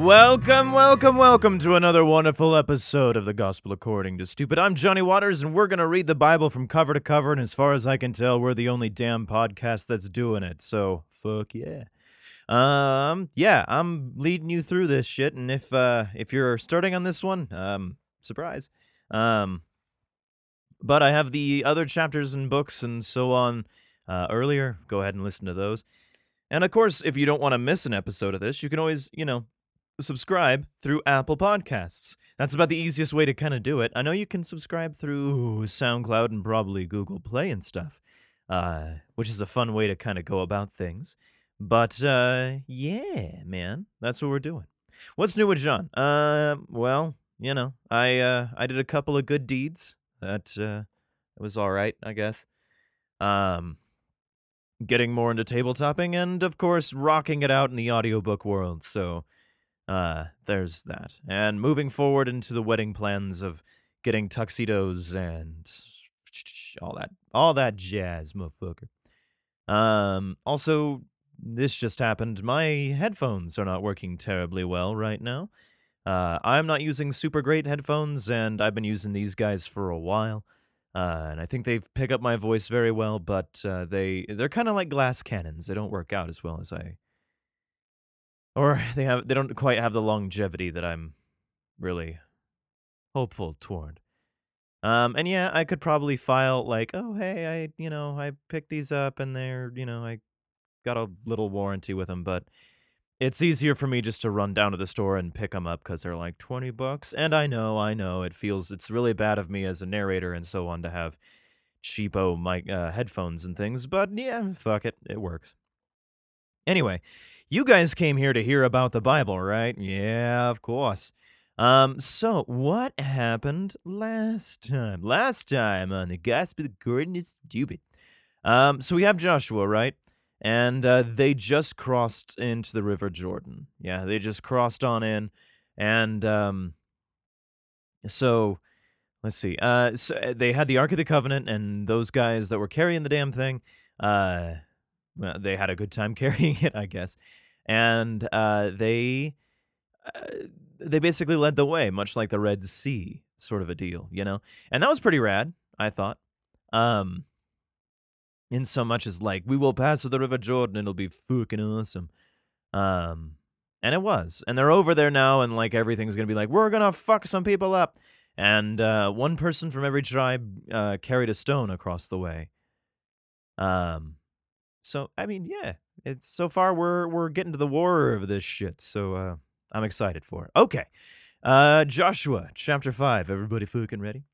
Welcome, welcome, welcome to another wonderful episode of the Gospel According to Stupid. I'm Johnny Waters, and we're going to read the Bible from cover to cover. And as far as I can tell, we're the only damn podcast that's doing it. So, fuck yeah. Um, yeah, I'm leading you through this shit. And if, uh, if you're starting on this one, um, surprise. Um, but I have the other chapters and books and so on uh, earlier. Go ahead and listen to those. And of course, if you don't want to miss an episode of this, you can always, you know, subscribe through Apple Podcasts. That's about the easiest way to kind of do it. I know you can subscribe through SoundCloud and probably Google Play and stuff, uh, which is a fun way to kind of go about things. But uh, yeah, man, that's what we're doing. What's new with John? Uh, well, you know, I uh, I did a couple of good deeds. That uh, was all right, I guess. Um, getting more into tabletopping and of course rocking it out in the audiobook world. So uh, there's that. And moving forward into the wedding plans of getting tuxedos and all that, all that jazz, motherfucker. Um, also, this just happened. My headphones are not working terribly well right now. Uh, I'm not using super great headphones, and I've been using these guys for a while. Uh, and I think they pick up my voice very well, but uh, they they're kind of like glass cannons. They don't work out as well as I or they have they don't quite have the longevity that I'm really hopeful toward. Um, and yeah, I could probably file like, oh hey, I you know I picked these up and they're you know I got a little warranty with them, but it's easier for me just to run down to the store and pick them up because they're like twenty bucks. And I know, I know, it feels it's really bad of me as a narrator and so on to have cheapo mic uh, headphones and things, but yeah, fuck it, it works. Anyway, you guys came here to hear about the Bible, right? Yeah, of course. Um, so what happened last time? Last time on the Gospel According to Stupid. Um, so we have Joshua, right? And uh, they just crossed into the River Jordan. Yeah, they just crossed on in, and um, so let's see. Uh, so uh, they had the Ark of the Covenant, and those guys that were carrying the damn thing. Uh, well, they had a good time carrying it, I guess, and uh, they uh, they basically led the way, much like the Red Sea sort of a deal, you know. And that was pretty rad, I thought. Um, in so much as like we will pass through the River Jordan, it'll be fucking awesome. Um, and it was, and they're over there now, and like everything's gonna be like we're gonna fuck some people up. And uh, one person from every tribe uh, carried a stone across the way. Um, so I mean, yeah, it's so far we're we're getting to the war of this shit. So uh, I'm excited for it. Okay, uh, Joshua chapter five. Everybody fucking ready?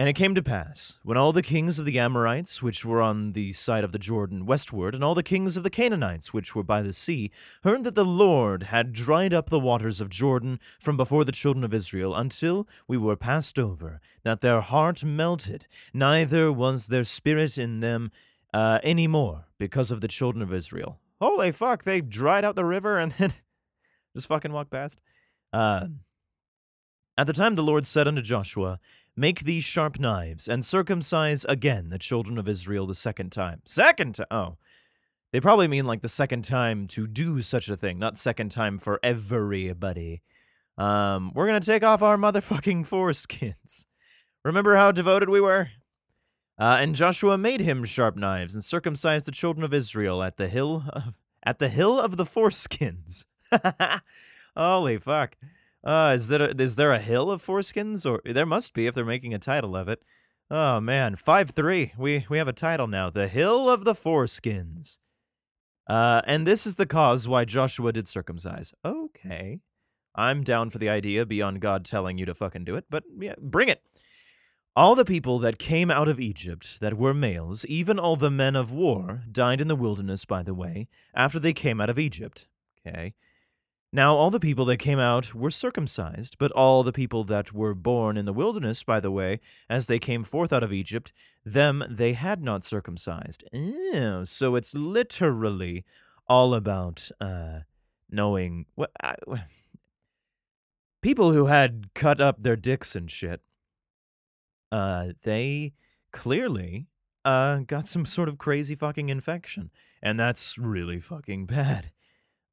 And it came to pass, when all the kings of the Amorites, which were on the side of the Jordan westward, and all the kings of the Canaanites, which were by the sea, heard that the Lord had dried up the waters of Jordan from before the children of Israel, until we were passed over, that their heart melted, neither was there spirit in them uh, anymore because of the children of Israel. Holy fuck, they dried out the river and then just fucking walked past. Uh, at the time the Lord said unto Joshua, Make these sharp knives, and circumcise again the children of Israel the second time. Second time? Oh. They probably mean like the second time to do such a thing, not second time for everybody. Um, we're gonna take off our motherfucking foreskins. Remember how devoted we were? Uh, and Joshua made him sharp knives and circumcised the children of Israel at the hill of, at the hill of the foreskins. Holy fuck! Uh, is there a, is there a hill of foreskins or there must be if they're making a title of it? Oh man, five three. We we have a title now. The hill of the foreskins. Uh, and this is the cause why Joshua did circumcise. Okay, I'm down for the idea beyond God telling you to fucking do it, but yeah, bring it. All the people that came out of Egypt that were males, even all the men of war, died in the wilderness, by the way, after they came out of Egypt. Okay. Now, all the people that came out were circumcised, but all the people that were born in the wilderness, by the way, as they came forth out of Egypt, them they had not circumcised. Ew, so it's literally all about uh, knowing what. I, people who had cut up their dicks and shit uh, they clearly uh, got some sort of crazy fucking infection. And that's really fucking bad.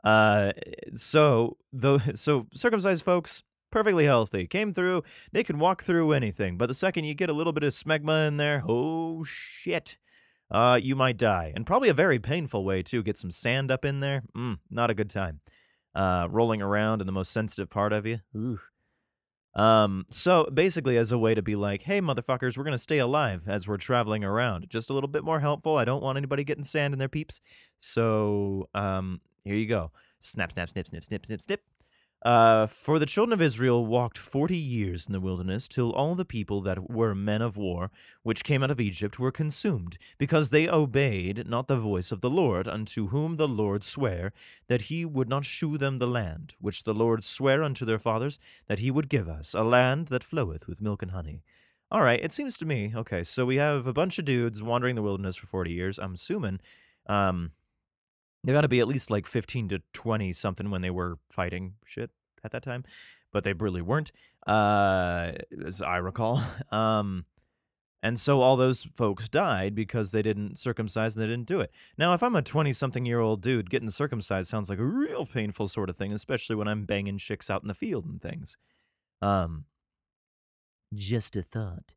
Uh, so the so circumcised folks perfectly healthy came through. They could walk through anything, but the second you get a little bit of smegma in there, oh shit, uh, you might die, and probably a very painful way too. Get some sand up in there, mm, not a good time. Uh, rolling around in the most sensitive part of you. Ugh. Um, so basically, as a way to be like, hey, motherfuckers, we're gonna stay alive as we're traveling around. Just a little bit more helpful. I don't want anybody getting sand in their peeps. So, um, here you go. Snap, snap, snip, snip, snip, snip, snip. Uh, for the children of Israel walked forty years in the wilderness, till all the people that were men of war, which came out of Egypt, were consumed, because they obeyed not the voice of the Lord, unto whom the Lord sware that he would not shew them the land, which the Lord sware unto their fathers that he would give us, a land that floweth with milk and honey. All right, it seems to me, okay, so we have a bunch of dudes wandering the wilderness for 40 years. I'm assuming um, they got to be at least like 15 to 20 something when they were fighting shit at that time, but they really weren't, uh, as I recall. Um, and so all those folks died because they didn't circumcise and they didn't do it. Now, if I'm a 20 something year old dude, getting circumcised sounds like a real painful sort of thing, especially when I'm banging chicks out in the field and things. Um, just a thought.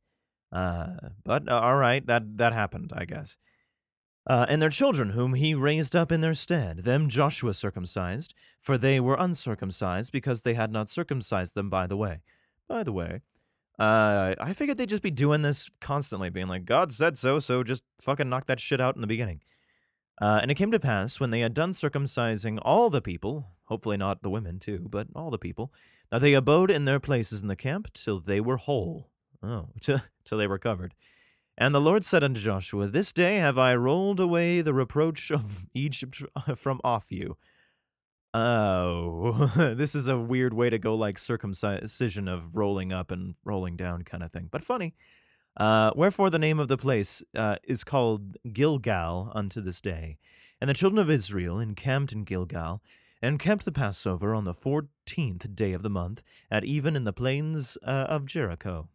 Uh, but uh, all right, that that happened, I guess. Uh, and their children, whom he raised up in their stead, them Joshua circumcised, for they were uncircumcised, because they had not circumcised them by the way. By the way, uh, I figured they'd just be doing this constantly, being like, God said so, so just fucking knock that shit out in the beginning. Uh, and it came to pass, when they had done circumcising all the people, hopefully not the women too, but all the people, that they abode in their places in the camp till they were whole. Oh, till, till they were covered. And the Lord said unto Joshua, This day have I rolled away the reproach of Egypt from off you. Oh, this is a weird way to go like circumcision of rolling up and rolling down kind of thing, but funny. Uh, wherefore the name of the place uh, is called Gilgal unto this day. And the children of Israel encamped in Gilgal, and kept the Passover on the fourteenth day of the month, at even in the plains uh, of Jericho.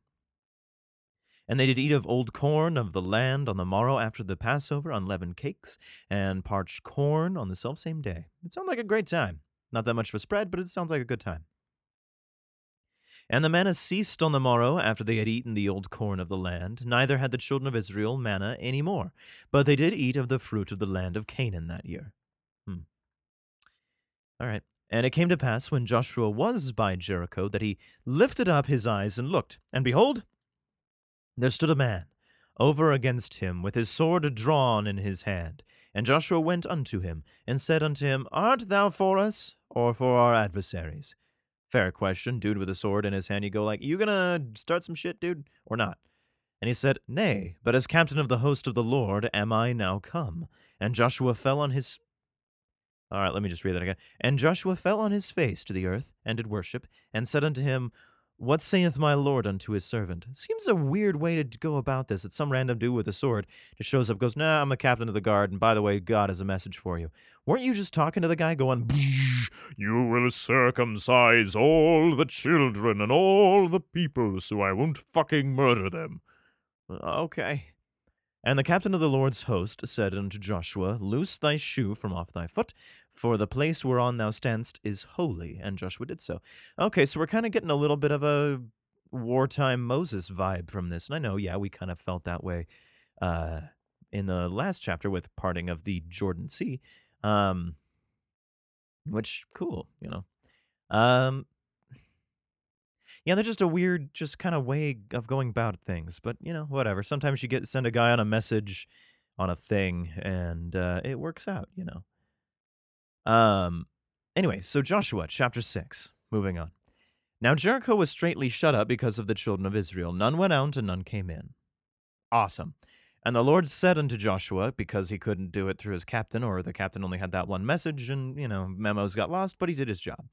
And they did eat of old corn of the land on the morrow after the Passover, unleavened cakes, and parched corn on the selfsame day. It sounds like a great time. Not that much of a spread, but it sounds like a good time. And the manna ceased on the morrow after they had eaten the old corn of the land, neither had the children of Israel manna any more, but they did eat of the fruit of the land of Canaan that year. Hmm. All right. And it came to pass when Joshua was by Jericho that he lifted up his eyes and looked, and behold, there stood a man over against him with his sword drawn in his hand. And Joshua went unto him, and said unto him, Art thou for us, or for our adversaries? Fair question, dude with a sword in his hand. You go like, You gonna start some shit, dude, or not? And he said, Nay, but as captain of the host of the Lord am I now come. And Joshua fell on his all right, let me just read that again. And Joshua fell on his face to the earth, and did worship, and said unto him, what saith my lord unto his servant? Seems a weird way to go about this. That some random dude with a sword just shows up, goes, Nah, I'm a captain of the guard, and by the way, God has a message for you. Weren't you just talking to the guy going, You will circumcise all the children and all the people, so I won't fucking murder them? Uh, okay. And the captain of the Lord's host said unto Joshua, Loose thy shoe from off thy foot, for the place whereon thou standst is holy. And Joshua did so. Okay, so we're kind of getting a little bit of a wartime Moses vibe from this. And I know, yeah, we kind of felt that way uh, in the last chapter with parting of the Jordan Sea. Um, which, cool, you know. Um, yeah, they're just a weird, just kind of way of going about things. But you know, whatever. Sometimes you get send a guy on a message on a thing, and uh, it works out. You know. Um. Anyway, so Joshua chapter six. Moving on. Now Jericho was straitly shut up because of the children of Israel. None went out and none came in. Awesome. And the Lord said unto Joshua, because he couldn't do it through his captain, or the captain only had that one message, and, you know, memos got lost, but he did his job.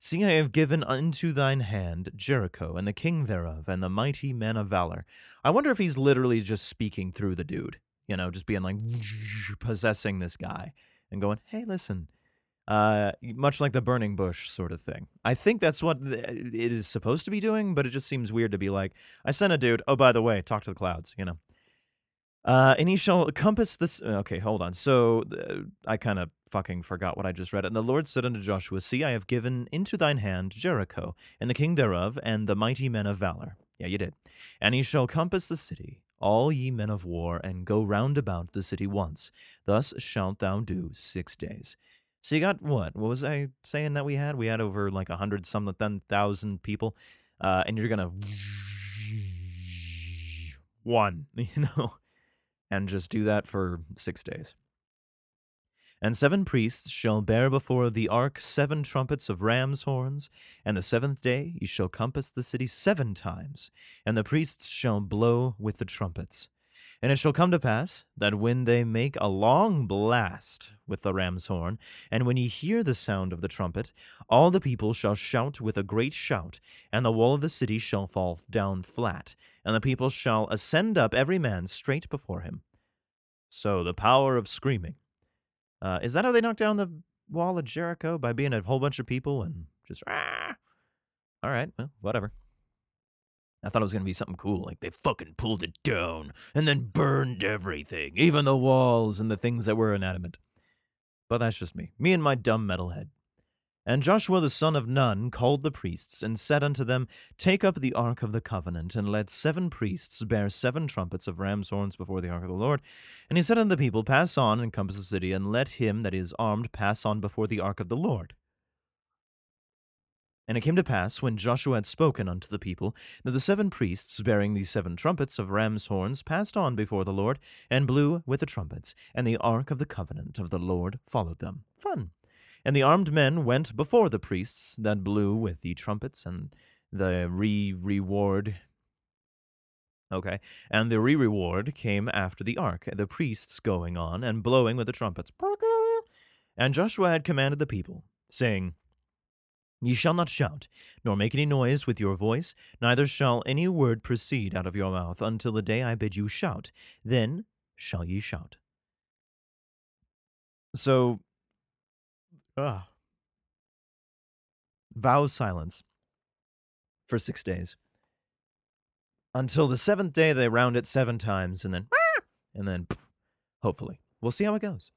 See, I have given unto thine hand Jericho, and the king thereof, and the mighty men of valor. I wonder if he's literally just speaking through the dude, you know, just being like, possessing this guy, and going, hey, listen, uh, much like the burning bush sort of thing. I think that's what it is supposed to be doing, but it just seems weird to be like, I sent a dude, oh, by the way, talk to the clouds, you know. Uh, and he shall compass this. Okay, hold on. So uh, I kind of fucking forgot what I just read. And the Lord said unto Joshua, See, I have given into thine hand Jericho, and the king thereof, and the mighty men of valor. Yeah, you did. And he shall compass the city, all ye men of war, and go round about the city once. Thus shalt thou do six days. So you got what? What was I saying that we had? We had over like a hundred some thousand people, uh, and you're gonna one, you know and just do that for six days. And seven priests shall bear before the ark seven trumpets of ram's horns, and the seventh day ye shall compass the city seven times, and the priests shall blow with the trumpets. And it shall come to pass that when they make a long blast with the ram's horn, and when ye hear the sound of the trumpet, all the people shall shout with a great shout, and the wall of the city shall fall down flat, and the people shall ascend up every man straight before him. So the power of screaming. Uh, is that how they knocked down the wall of Jericho by being a whole bunch of people and just ah? All right, well, whatever. I thought it was gonna be something cool, like they fucking pulled it down and then burned everything, even the walls and the things that were inanimate. But that's just me, me and my dumb metalhead. And Joshua the son of Nun called the priests, and said unto them, Take up the ark of the covenant, and let seven priests bear seven trumpets of ram's horns before the ark of the Lord. And he said unto the people, Pass on, and compass the city, and let him that is armed pass on before the ark of the Lord. And it came to pass, when Joshua had spoken unto the people, that the seven priests, bearing the seven trumpets of ram's horns, passed on before the Lord, and blew with the trumpets, and the ark of the covenant of the Lord followed them. Fun. And the armed men went before the priests that blew with the trumpets, and the re reward. Okay, and the re reward came after the ark, the priests going on and blowing with the trumpets. And Joshua had commanded the people, saying, Ye shall not shout, nor make any noise with your voice, neither shall any word proceed out of your mouth until the day I bid you shout. Then shall ye shout. So Ugh. Vow silence for six days. Until the seventh day, they round it seven times, and then, and then, hopefully. We'll see how it goes.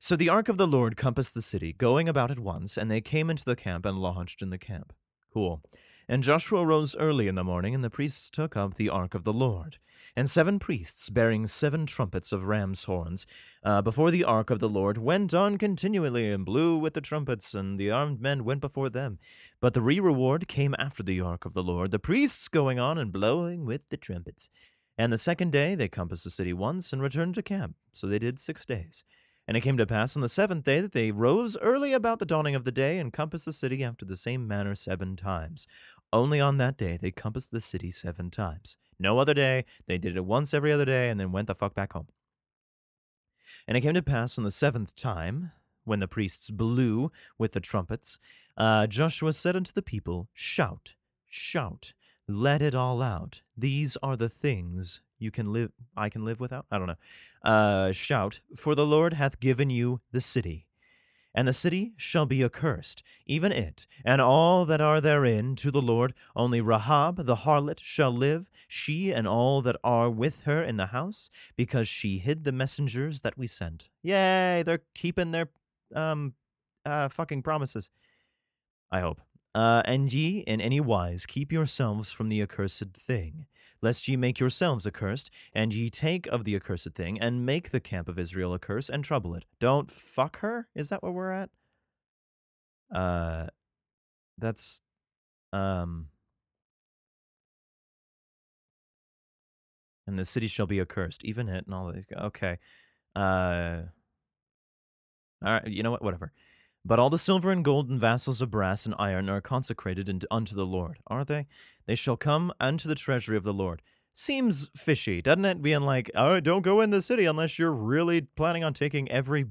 So the ark of the Lord compassed the city, going about at once, and they came into the camp and lodged in the camp. Cool. And Joshua rose early in the morning, and the priests took up the ark of the Lord and seven priests bearing seven trumpets of ram's horns uh, before the ark of the Lord went on continually and blew with the trumpets, and the armed men went before them. But the re reward came after the ark of the Lord, the priests going on and blowing with the trumpets. And the second day they compassed the city once and returned to camp. So they did six days. And it came to pass on the seventh day that they rose early about the dawning of the day and compassed the city after the same manner seven times. Only on that day they compassed the city seven times. No other day. They did it once every other day and then went the fuck back home. And it came to pass on the seventh time, when the priests blew with the trumpets, uh, Joshua said unto the people, Shout, shout, let it all out. These are the things you can live I can live without? I don't know. Uh, shout, for the Lord hath given you the city. And the city shall be accursed, even it, and all that are therein, to the Lord. Only Rahab the harlot shall live, she and all that are with her in the house, because she hid the messengers that we sent. Yay, they're keeping their um uh fucking promises. I hope. Uh, and ye in any wise keep yourselves from the accursed thing, lest ye make yourselves accursed, and ye take of the accursed thing, and make the camp of Israel a curse, and trouble it. Don't fuck her? Is that where we're at? Uh, that's, um, and the city shall be accursed, even it and all that. Okay. Uh, all right, you know what? Whatever. But all the silver and gold and vassals of brass and iron are consecrated unto the Lord, are they? They shall come unto the treasury of the Lord. Seems fishy, doesn't it? Being like, oh, don't go in the city unless you're really planning on taking every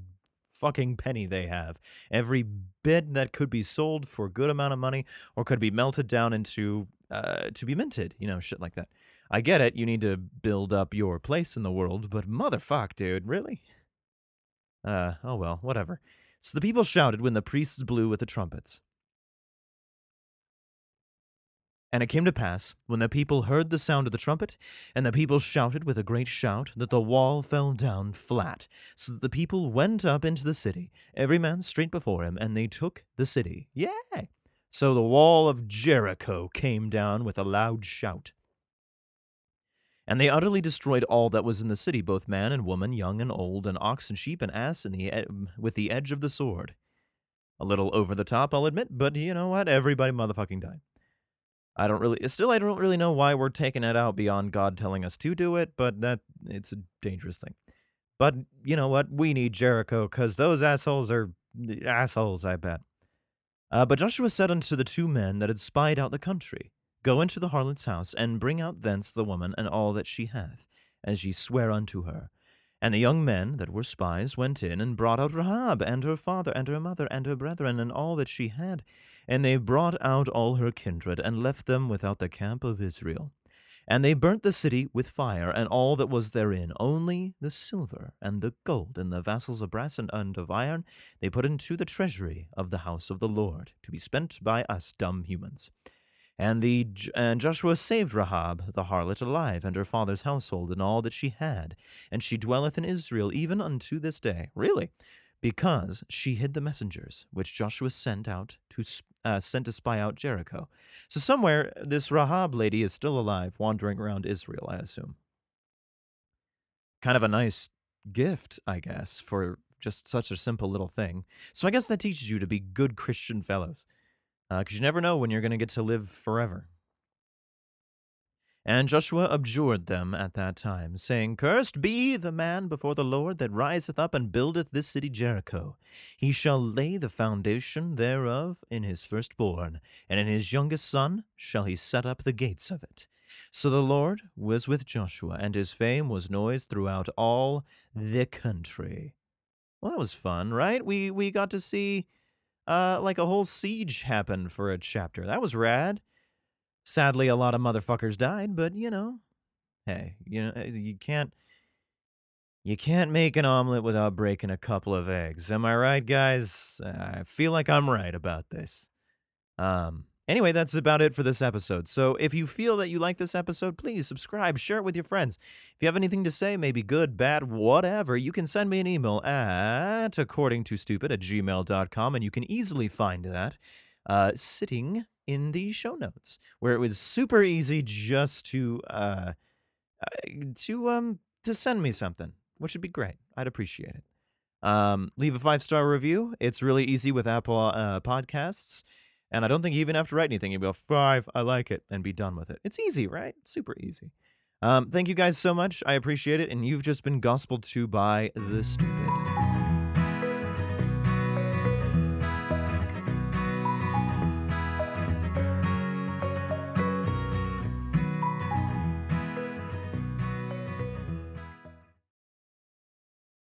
fucking penny they have. Every bit that could be sold for a good amount of money or could be melted down into, uh, to be minted, you know, shit like that. I get it, you need to build up your place in the world, but motherfuck, dude, really? Uh, oh well, whatever. So the people shouted when the priests blew with the trumpets. And it came to pass, when the people heard the sound of the trumpet, and the people shouted with a great shout, that the wall fell down flat, so that the people went up into the city, every man straight before him, and they took the city. Yay! So the wall of Jericho came down with a loud shout. And they utterly destroyed all that was in the city, both man and woman, young and old, and ox and sheep and ass, the ed- with the edge of the sword. A little over the top, I'll admit, but you know what? Everybody motherfucking died. I don't really, still, I don't really know why we're taking it out beyond God telling us to do it, but that, it's a dangerous thing. But you know what? We need Jericho because those assholes are assholes, I bet. Uh, but Joshua said unto the two men that had spied out the country, Go into the harlot's house, and bring out thence the woman and all that she hath, as ye swear unto her. And the young men that were spies went in and brought out Rahab, and her father, and her mother, and her brethren, and all that she had. And they brought out all her kindred, and left them without the camp of Israel. And they burnt the city with fire, and all that was therein, only the silver and the gold and the vessels of brass and, of iron, they put into the treasury of the house of the Lord, to be spent by us dumb humans. And the and Joshua saved Rahab the harlot alive, and her father's household, and all that she had, and she dwelleth in Israel even unto this day. Really? Because she hid the messengers which Joshua sent out to uh, sent to spy out Jericho. So somewhere this Rahab lady is still alive, wandering around Israel. I assume. Kind of a nice gift, I guess, for just such a simple little thing. So I guess that teaches you to be good Christian fellows because uh, you never know when you're going to get to live forever. And Joshua abjured them at that time, saying, Cursed be the man before the Lord that riseth up and buildeth this city Jericho. He shall lay the foundation thereof in his firstborn, and in his youngest son shall he set up the gates of it. So the Lord was with Joshua, and his fame was noised throughout all the country. Well, that was fun, right? We we got to see uh, like a whole siege happened for a chapter. That was rad. Sadly, a lot of motherfuckers died, but you know, hey, you know, eh, you can't. You can't make an omelet without breaking a couple of eggs. Am I right, guys? I feel like I'm right about this. Um, Anyway, that's about it for this episode. So if you feel that you like this episode, please subscribe, share it with your friends. If you have anything to say, maybe good, bad, whatever, you can send me an email at accordingtostupid at gmail.com, and you can easily find that uh, sitting in the show notes, where it was super easy just to uh, uh to um to send me something, which would be great. I'd appreciate it. Um, leave a five star review. It's really easy with Apple uh, Podcasts. And I don't think you even have to write anything. You go, five, I like it, and be done with it. It's easy, right? Super easy. Um, thank you guys so much. I appreciate it. And you've just been gospel to by the stupid.